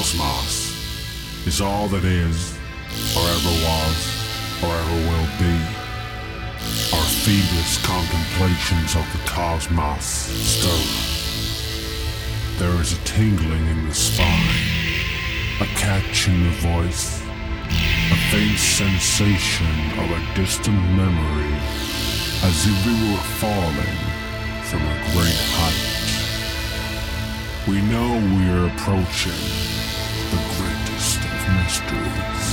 cosmos is all that is, or ever was, or ever will be. Our feeblest contemplations of the cosmos stir. There is a tingling in the spine, a catch in the voice, a faint sensation of a distant memory, as if we were falling from a great height. We know we are approaching of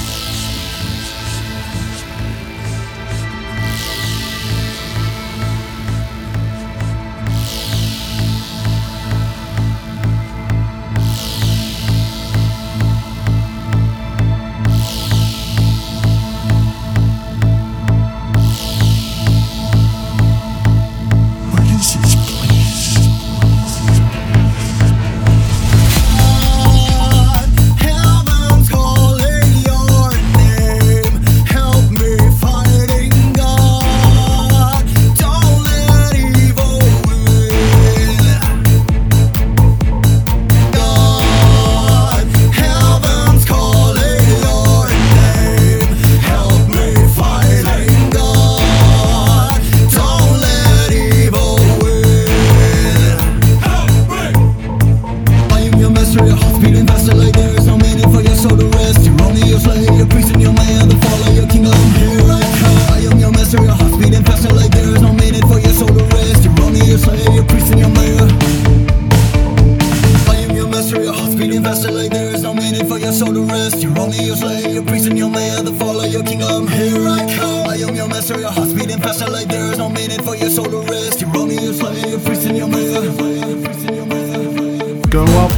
straight off faster like there is no meaning for your soul to rest. You're only a slave, a priest your your kingdom, here I come. I am your master, your beating faster Like there is no meaning for your soul to rest. You're only a slave, a priest your I am your master, your beating faster Like there is no meaning for your soul to rest. You're only a slave, a priest your Go up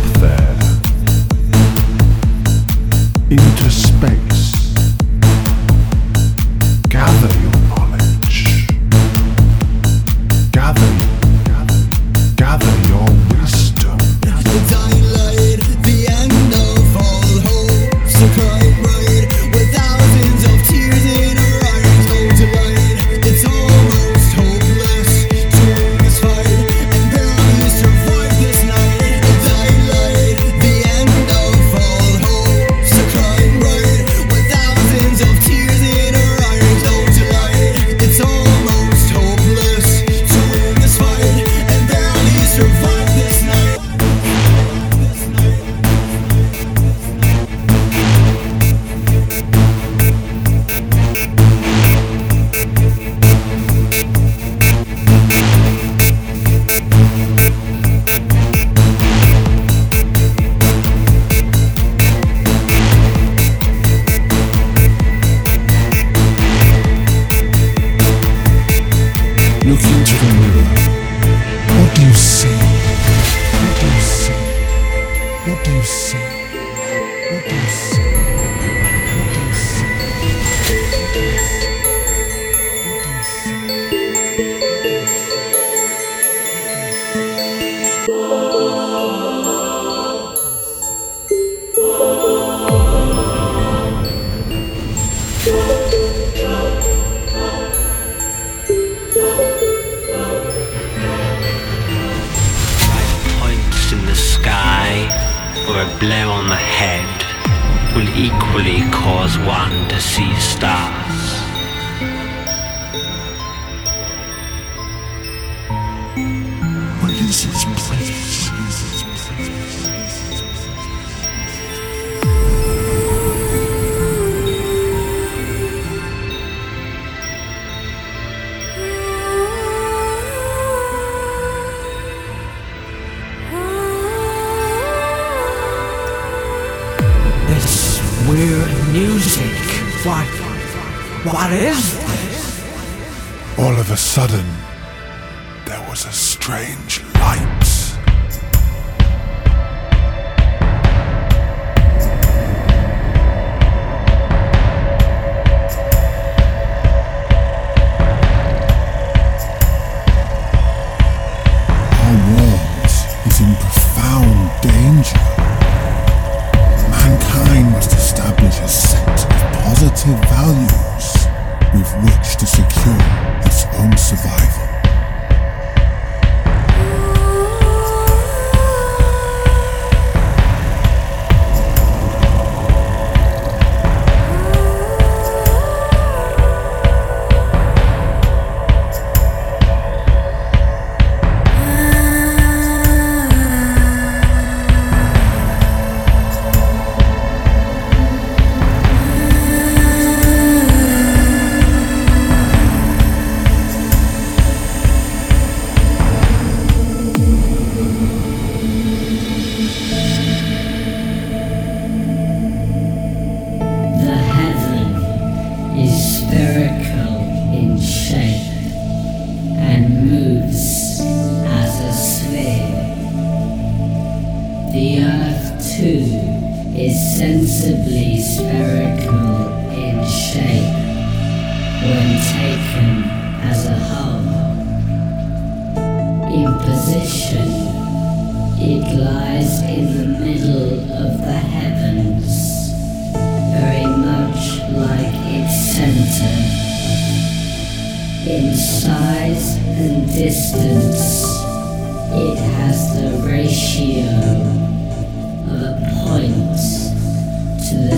This weird music. What? What is this? All of a sudden, was a strange light. It lies in the middle of the heavens, very much like its center. In size and distance, it has the ratio of a point to the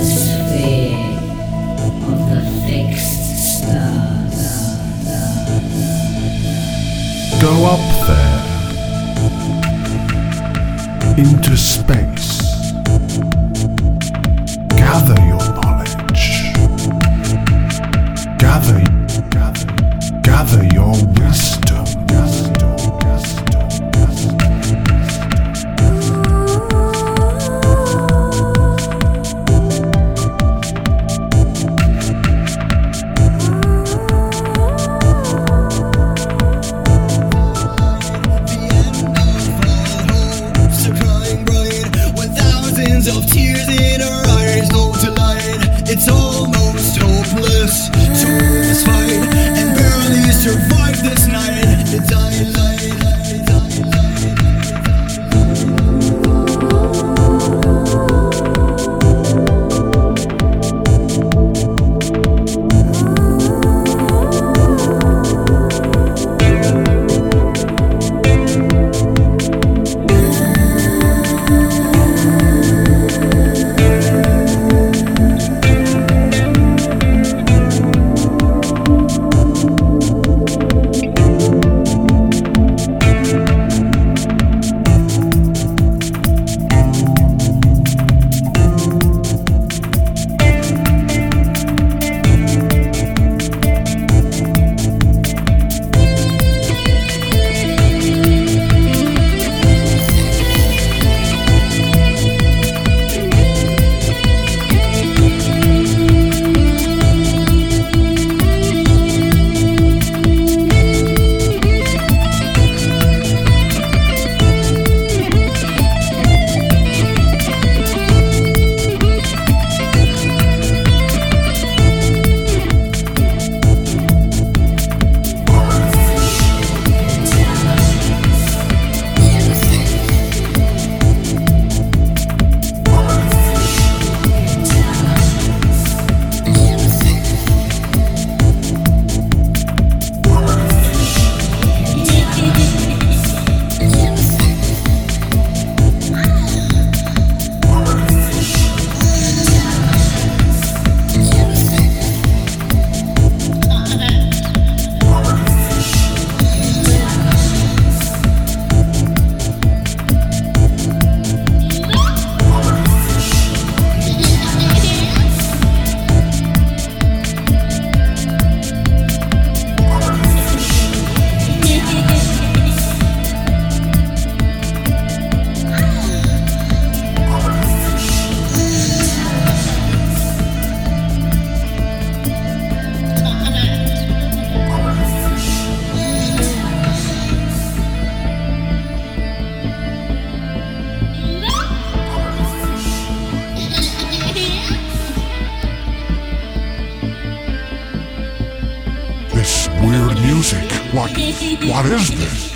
Into space. What is this?